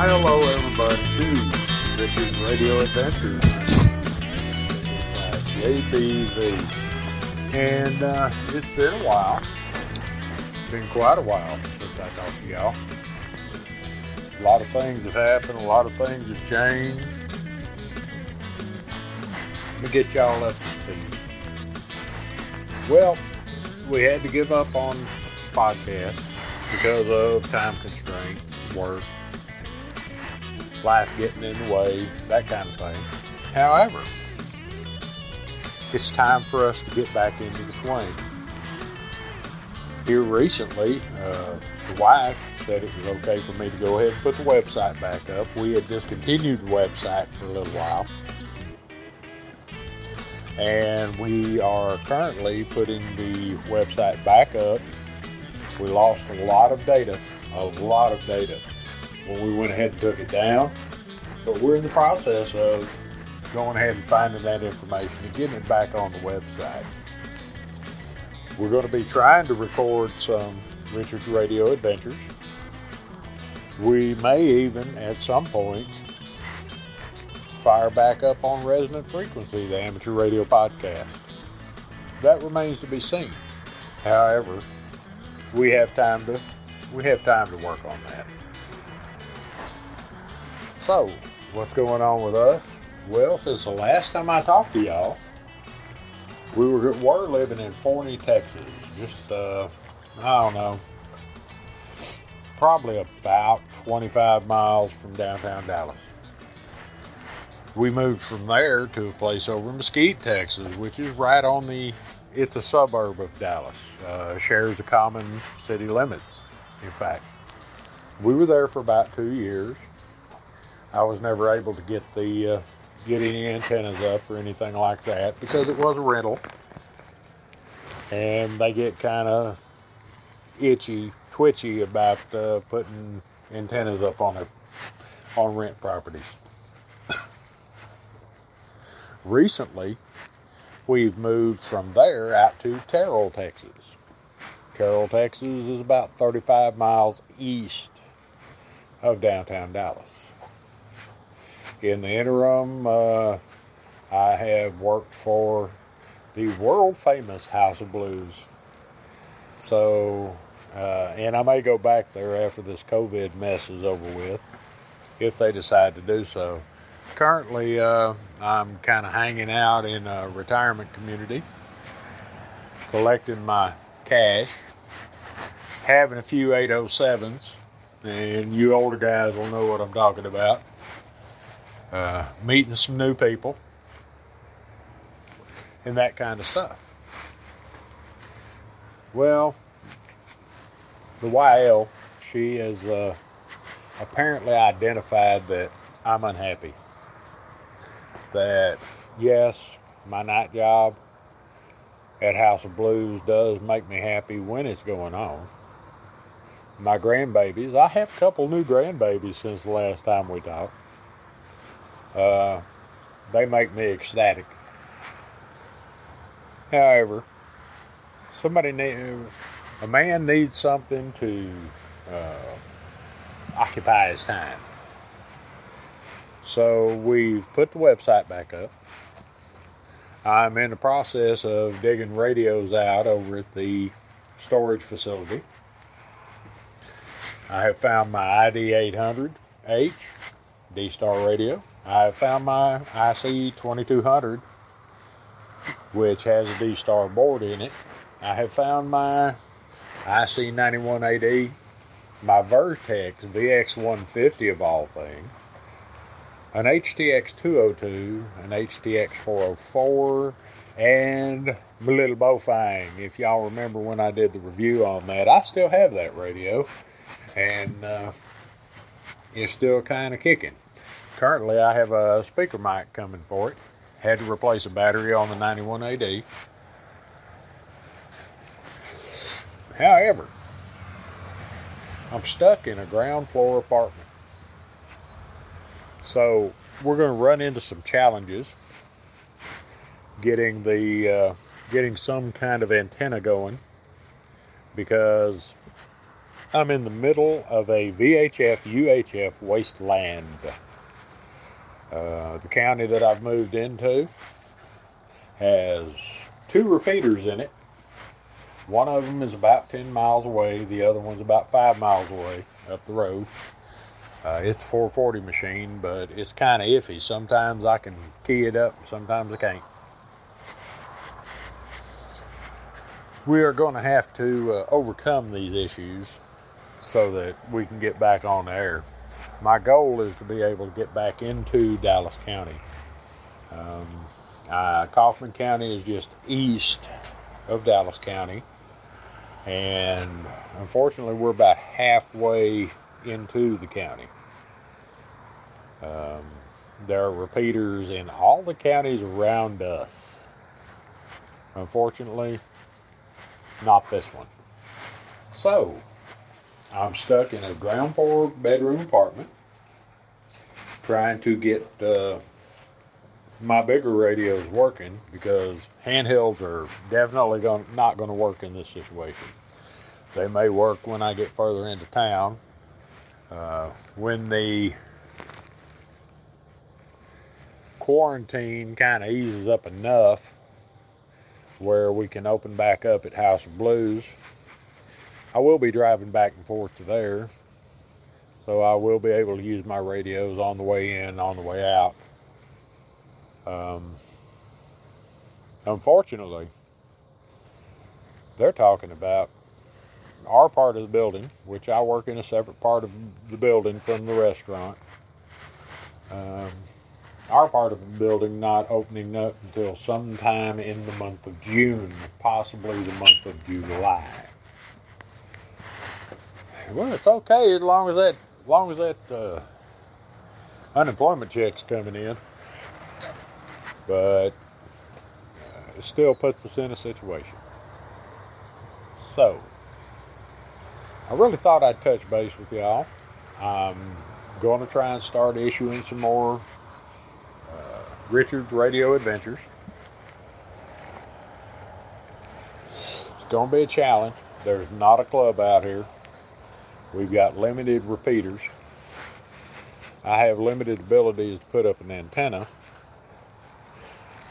Well, hello everybody to Richard's Radio Adventures. Uh, JBV. And uh, it's been a while. It's been quite a while since I talked to y'all. A lot of things have happened, a lot of things have changed. Let me get y'all up to speed. Well, we had to give up on podcasts because of time constraints, work, life getting in the way, that kind of thing. However, it's time for us to get back into the swing. Here recently, uh, the wife said it was okay for me to go ahead and put the website back up. We had discontinued the website for a little while. And we are currently putting the website back up. We lost a lot of data, a lot of data we went ahead and took it down. But we're in the process of going ahead and finding that information and getting it back on the website. We're going to be trying to record some Richard's Radio Adventures. We may even, at some point, fire back up on Resonant Frequency, the amateur radio podcast. That remains to be seen. However, we have time to we have time to work on that. So, what's going on with us? Well, since the last time I talked to y'all, we were were living in Forney, Texas. Just uh, I don't know, probably about 25 miles from downtown Dallas. We moved from there to a place over in Mesquite, Texas, which is right on the. It's a suburb of Dallas. Uh, shares the common city limits. In fact, we were there for about two years. I was never able to get the uh, get any antennas up or anything like that because it was a rental, and they get kind of itchy, twitchy about uh, putting antennas up on it on rent properties. Recently, we've moved from there out to Terrell, Texas. Terrell, Texas is about 35 miles east of downtown Dallas. In the interim, uh, I have worked for the world famous House of Blues. So, uh, and I may go back there after this COVID mess is over with, if they decide to do so. Currently, uh, I'm kind of hanging out in a retirement community, collecting my cash, having a few 807s, and you older guys will know what I'm talking about. Uh, meeting some new people, and that kind of stuff. Well, the YL, she has uh, apparently identified that I'm unhappy. That, yes, my night job at House of Blues does make me happy when it's going on. My grandbabies, I have a couple new grandbabies since the last time we talked. Uh, they make me ecstatic. However, somebody need a man needs something to uh, occupy his time. So we've put the website back up. I'm in the process of digging radios out over at the storage facility. I have found my ID 800H D Star radio. I found my IC 2200 which has a D-Star board in it. I have found my IC91AD, my Vertex VX150 of all things, an HTX 202, an HTX 404, and my little Baofeng. If y'all remember when I did the review on that, I still have that radio, and uh, it's still kind of kicking. Currently, I have a speaker mic coming for it. Had to replace a battery on the 91AD. However, I'm stuck in a ground floor apartment. So we're going to run into some challenges getting the uh, getting some kind of antenna going because I'm in the middle of a VHF UHF wasteland. Uh, the county that I've moved into has two repeaters in it. One of them is about 10 miles away, the other one's about five miles away up the road. Uh, it's a 440 machine, but it's kind of iffy. Sometimes I can key it up, sometimes I can't. We are going to have to uh, overcome these issues so that we can get back on the air. My goal is to be able to get back into Dallas County. Um, uh, Kaufman County is just east of Dallas County, and unfortunately, we're about halfway into the county. Um, there are repeaters in all the counties around us. Unfortunately, not this one. So, I'm stuck in a ground floor bedroom apartment trying to get uh, my bigger radios working because handhelds are definitely going not going to work in this situation. They may work when I get further into town. Uh, when the quarantine kind of eases up enough where we can open back up at House of Blues. I will be driving back and forth to there, so I will be able to use my radios on the way in, on the way out. Um, unfortunately, they're talking about our part of the building, which I work in a separate part of the building from the restaurant. Um, our part of the building not opening up until sometime in the month of June, possibly the month of July. Well, it's okay as long as that, as long as that uh, unemployment check's coming in, but uh, it still puts us in a situation. So, I really thought I'd touch base with y'all. I'm going to try and start issuing some more Richard's Radio Adventures. It's going to be a challenge. There's not a club out here. We've got limited repeaters. I have limited abilities to put up an antenna.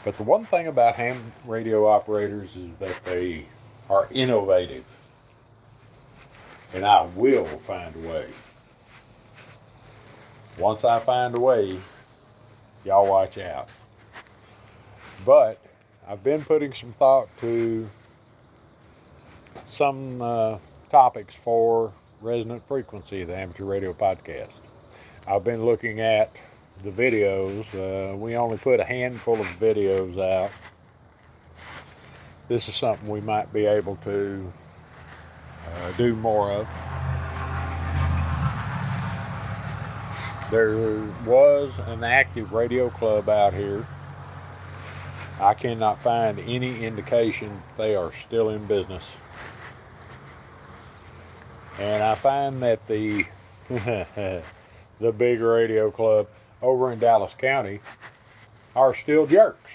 But the one thing about ham radio operators is that they are innovative. And I will find a way. Once I find a way, y'all watch out. But I've been putting some thought to some uh, topics for Resonant Frequency, of the amateur radio podcast. I've been looking at the videos. Uh, we only put a handful of videos out. This is something we might be able to uh, do more of. There was an active radio club out here. I cannot find any indication they are still in business. And I find that the the big radio club over in Dallas County are still jerks.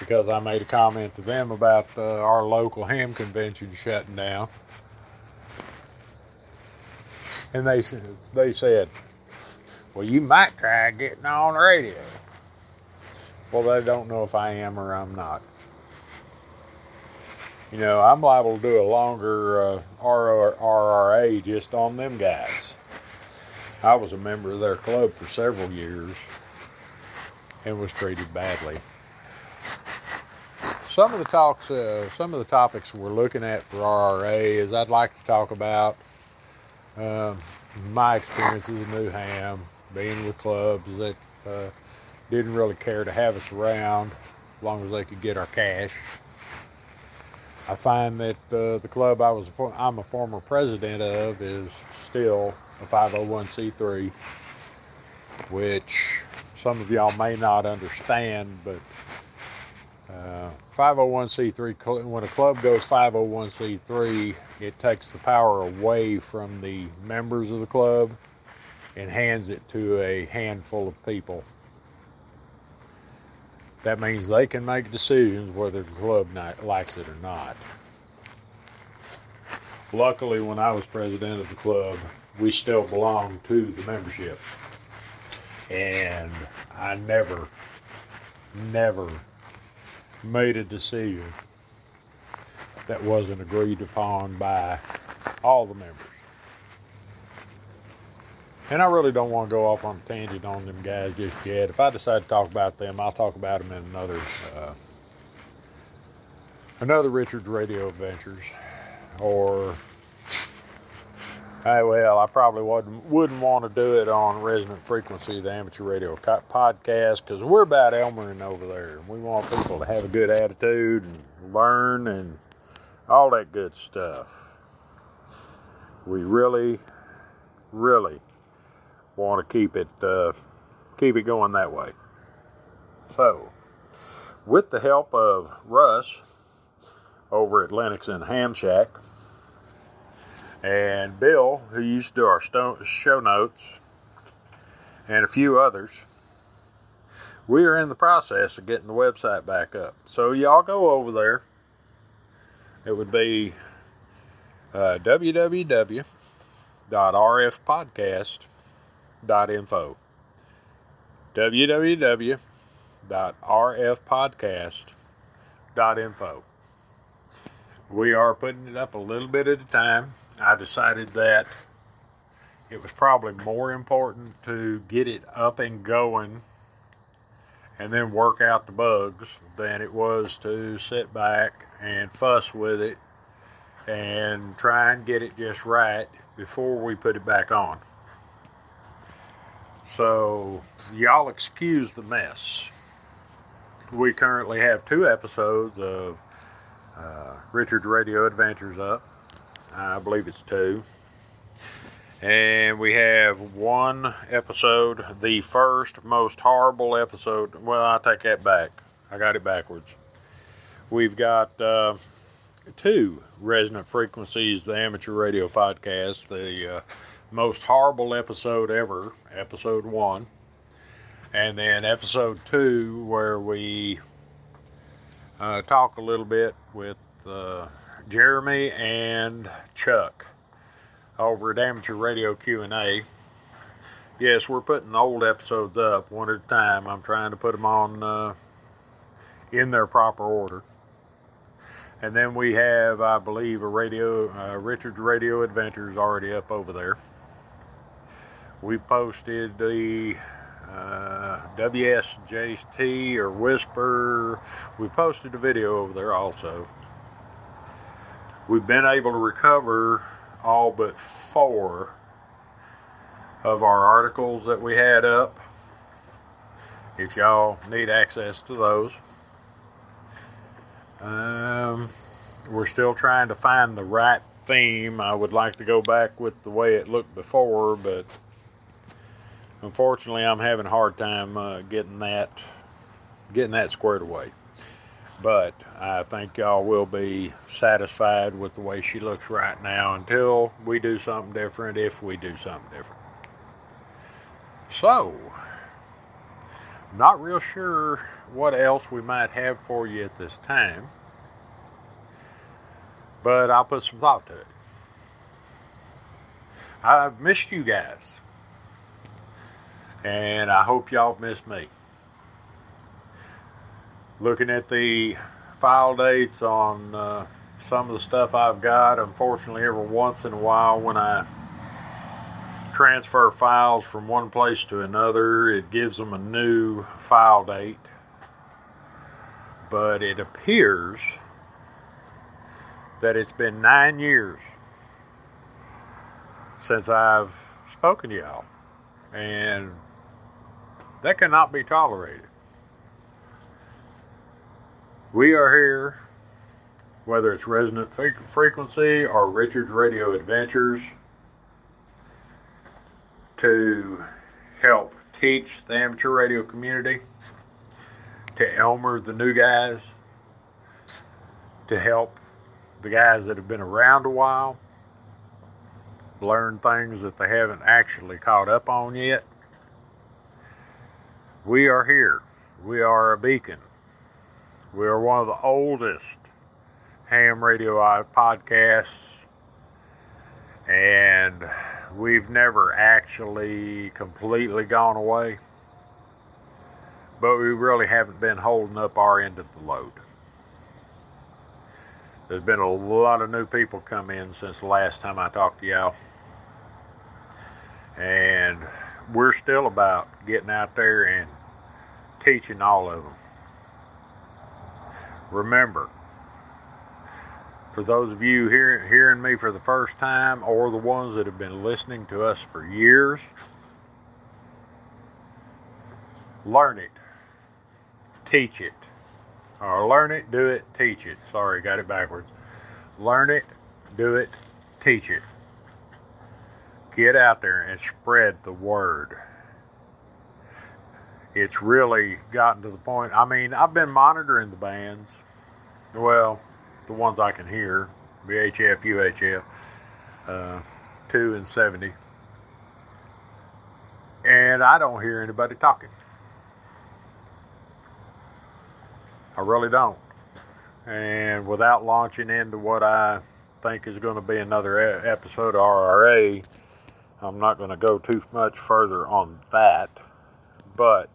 Because I made a comment to them about uh, our local ham convention shutting down and they they said, "Well, you might try getting on the radio." Well, they don't know if I am or I'm not. You know, I'm liable to do a longer uh, RRA just on them guys. I was a member of their club for several years and was treated badly. some of the talks, uh, some of the topics we're looking at for RRA is I'd like to talk about um, my experiences in New Ham, being with clubs that uh, didn't really care to have us around as long as they could get our cash. I find that uh, the club I was I'm a former president of is still a 501c3, which some of y'all may not understand, but uh, 501c3 when a club goes 501c3 it takes the power away from the members of the club and hands it to a handful of people that means they can make decisions whether the club likes it or not luckily when i was president of the club we still belonged to the membership and i never never made a decision that wasn't agreed upon by all the members. And I really don't want to go off on a tangent on them guys just yet. If I decide to talk about them, I'll talk about them in another uh, another Richard's Radio Adventures or Hey, well, I probably wouldn't, wouldn't want to do it on Resonant Frequency, the amateur radio podcast, because we're about Elmering over there. We want people to have a good attitude and learn and all that good stuff. We really, really want to keep it uh, keep it going that way. So, with the help of Russ over at Linux and Ham Shack, and Bill, who used to do our show notes, and a few others. We are in the process of getting the website back up. So, y'all go over there. It would be uh, www.rfpodcast.info. www.rfpodcast.info. We are putting it up a little bit at a time. I decided that it was probably more important to get it up and going and then work out the bugs than it was to sit back and fuss with it and try and get it just right before we put it back on. So, y'all excuse the mess. We currently have two episodes of uh, Richard's Radio Adventures up. I believe it's two. And we have one episode, the first most horrible episode. Well, I take that back. I got it backwards. We've got uh, two Resonant Frequencies, the amateur radio podcast, the uh, most horrible episode ever, episode one. And then episode two, where we uh, talk a little bit with uh, Jeremy and Chuck over at Amateur Radio Q&A. Yes, we're putting the old episodes up one at a time. I'm trying to put them on uh, in their proper order. And then we have, I believe, a radio, uh, Richard's Radio Adventures already up over there. We posted the uh, WSJT or WSPR. We posted a video over there also. We've been able to recover all but four of our articles that we had up. If y'all need access to those. Um, we're still trying to find the right theme. I would like to go back with the way it looked before, but unfortunately, I'm having a hard time uh, getting that getting that squared away. But I think y'all will be satisfied with the way she looks right now until we do something different, if we do something different. So, not real sure what else we might have for you at this time, but I'll put some thought to it. I've missed you guys, and I hope y'all have missed me looking at the file dates on uh, some of the stuff I've got. Unfortunately, every once in a while, when I transfer files from one place to another, it gives them a new file date. but it appears that it's been nine years since I've spoken to y'all, and that cannot be tolerated. We are here, whether it's Resonant Frequency or Richard's Radio Adventures, to help teach the amateur radio community, to Elmer, the new guys, to help the guys that have been around a while learn things that they haven't actually caught up on yet. We are here. We are a beacon. We are one of the oldest ham radio podcasts, and we've never actually completely gone away, but we really haven't been holding up our end of the load. There's been a lot of new people come in since the last time I talked to y'all. And we're still about getting out there and teaching all of them. Remember, for those of you hear, hearing me for the first time or the ones that have been listening to us for years, learn it, teach it. Or learn it, do it, teach it. Sorry, got it backwards. Learn it, do it, teach it. Get out there and spread the word. It's really gotten to the point. I mean, I've been monitoring the bands. Well, the ones I can hear, VHF, UHF, uh, 2 and 70. And I don't hear anybody talking. I really don't. And without launching into what I think is going to be another episode of RRA, I'm not going to go too much further on that. But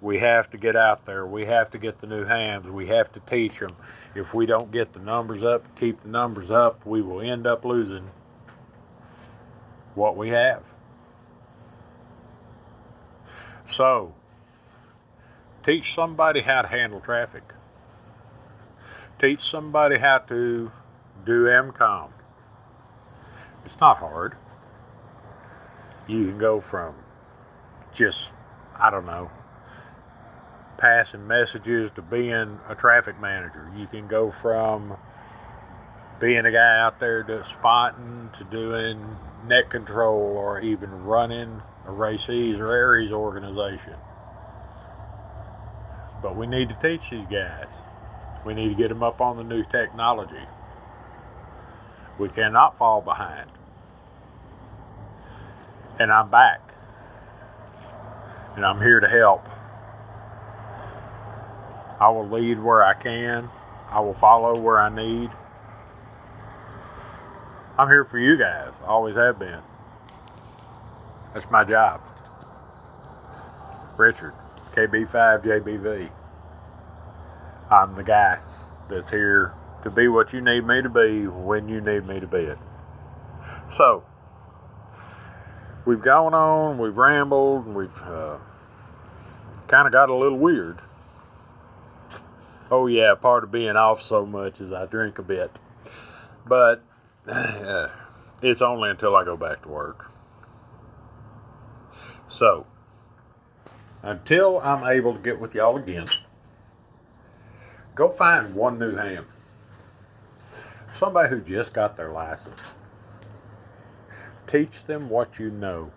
we have to get out there. We have to get the new hands. We have to teach them. If we don't get the numbers up, keep the numbers up, we will end up losing what we have. So, teach somebody how to handle traffic. Teach somebody how to do EmComm. It's not hard. You can go from just, I don't know, passing messages to being a traffic manager. You can go from being a guy out there to spotting to doing net control or even running a RACES or ARES organization. But we need to teach these guys. We need to get them up on the new technology. We cannot fall behind. And I'm back. And I'm here to help. I will lead where I can. I will follow where I need. I'm here for you guys. I always have been. That's my job. Richard, KB5JBV. I'm the guy that's here to be what you need me to be when you need me to be it. So, we've gone on, we've rambled, we've uh, kind of got a little weird. Oh, yeah, part of being off so much is I drink a bit. But uh, it's only until I go back to work. So, until I'm able to get with y'all again, go find one new ham. Somebody who just got their license. Teach them what you know.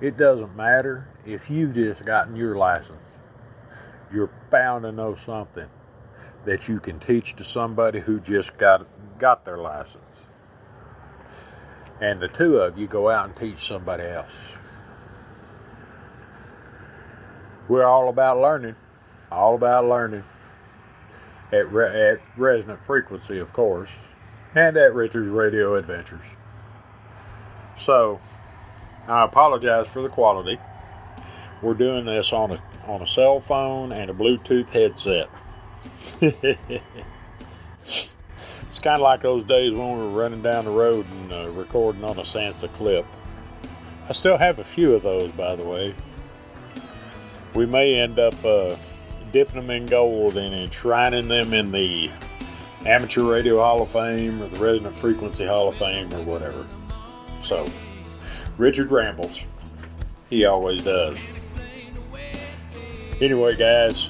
It doesn't matter if you've just gotten your license. You're bound to know something that you can teach to somebody who just got got their license. And the two of you go out and teach somebody else. We're all about learning, all about learning at, re- at Resonant Frequency, of course, and at Richard's Radio Adventures. So, I apologize for the quality. We're doing this on a on a cell phone and a Bluetooth headset. it's kind of like those days when we were running down the road and uh, recording on a Sansa clip. I still have a few of those, by the way. We may end up uh, dipping them in gold and enshrining them in the Amateur Radio Hall of Fame or the Resonant Frequency Hall of Fame or whatever. So, Richard rambles. He always does. Anyway, guys,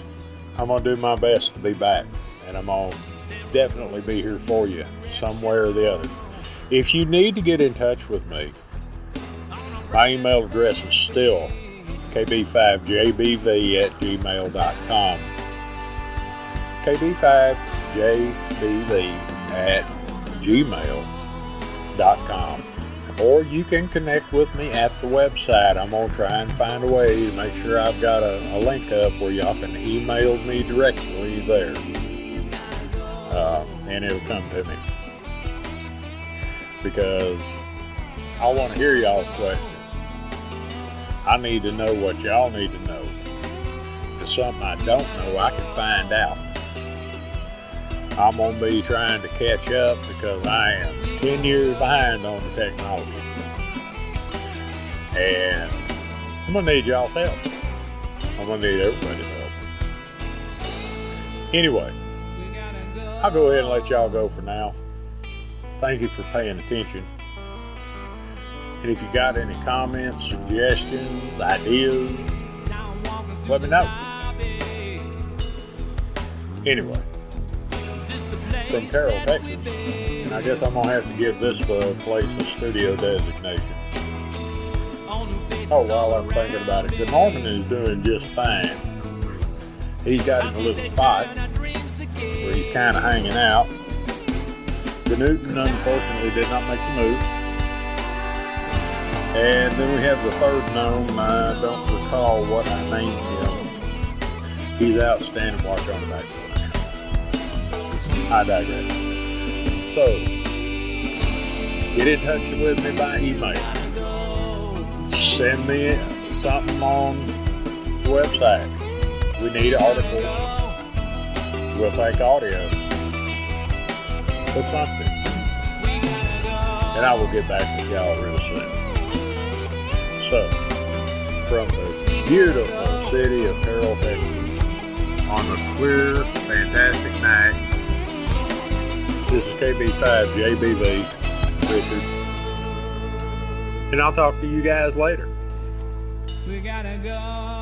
I'm going to do my best to be back, and I'm going to definitely be here for you somewhere or the other. If you need to get in touch with me, my email address is still kb5jbv at gmail.com. kb5jbv at gmail.com. Or you can connect with me at the website. I'm going to try and find a way to make sure I've got a, a link up where y'all can email me directly there. Uh, and it'll come to me. Because I want to hear y'all's questions. I need to know what y'all need to know. If it's something I don't know, I can find out. I'm going to be trying to catch up because I am 10 years behind on the technology. And I'm going to need y'all's help. I'm going to need everybody's help. Anyway, I'll go ahead and let y'all go for now. Thank you for paying attention. And if you got any comments, suggestions, ideas, let me know. Anyway, from Terrell, Texas, I guess I'm gonna have to give this uh, place a studio designation. Oh, while I'm thinking about it, Norman is doing just fine. He's got him a little spot where he's kind of hanging out. The Newton, unfortunately, did not make the move. And then we have the third gnome. I don't recall what I named him. He's outstanding. watch on the back. I digress. So, get in touch with me by email. Send me something on the website. We need articles. We'll take audio. Or something. And I will get back with y'all real soon. So, from the beautiful city of Terrell, Texas, on a clear, fantastic night, this is KB5JBV, Richard. And I'll talk to you guys later. We gotta go.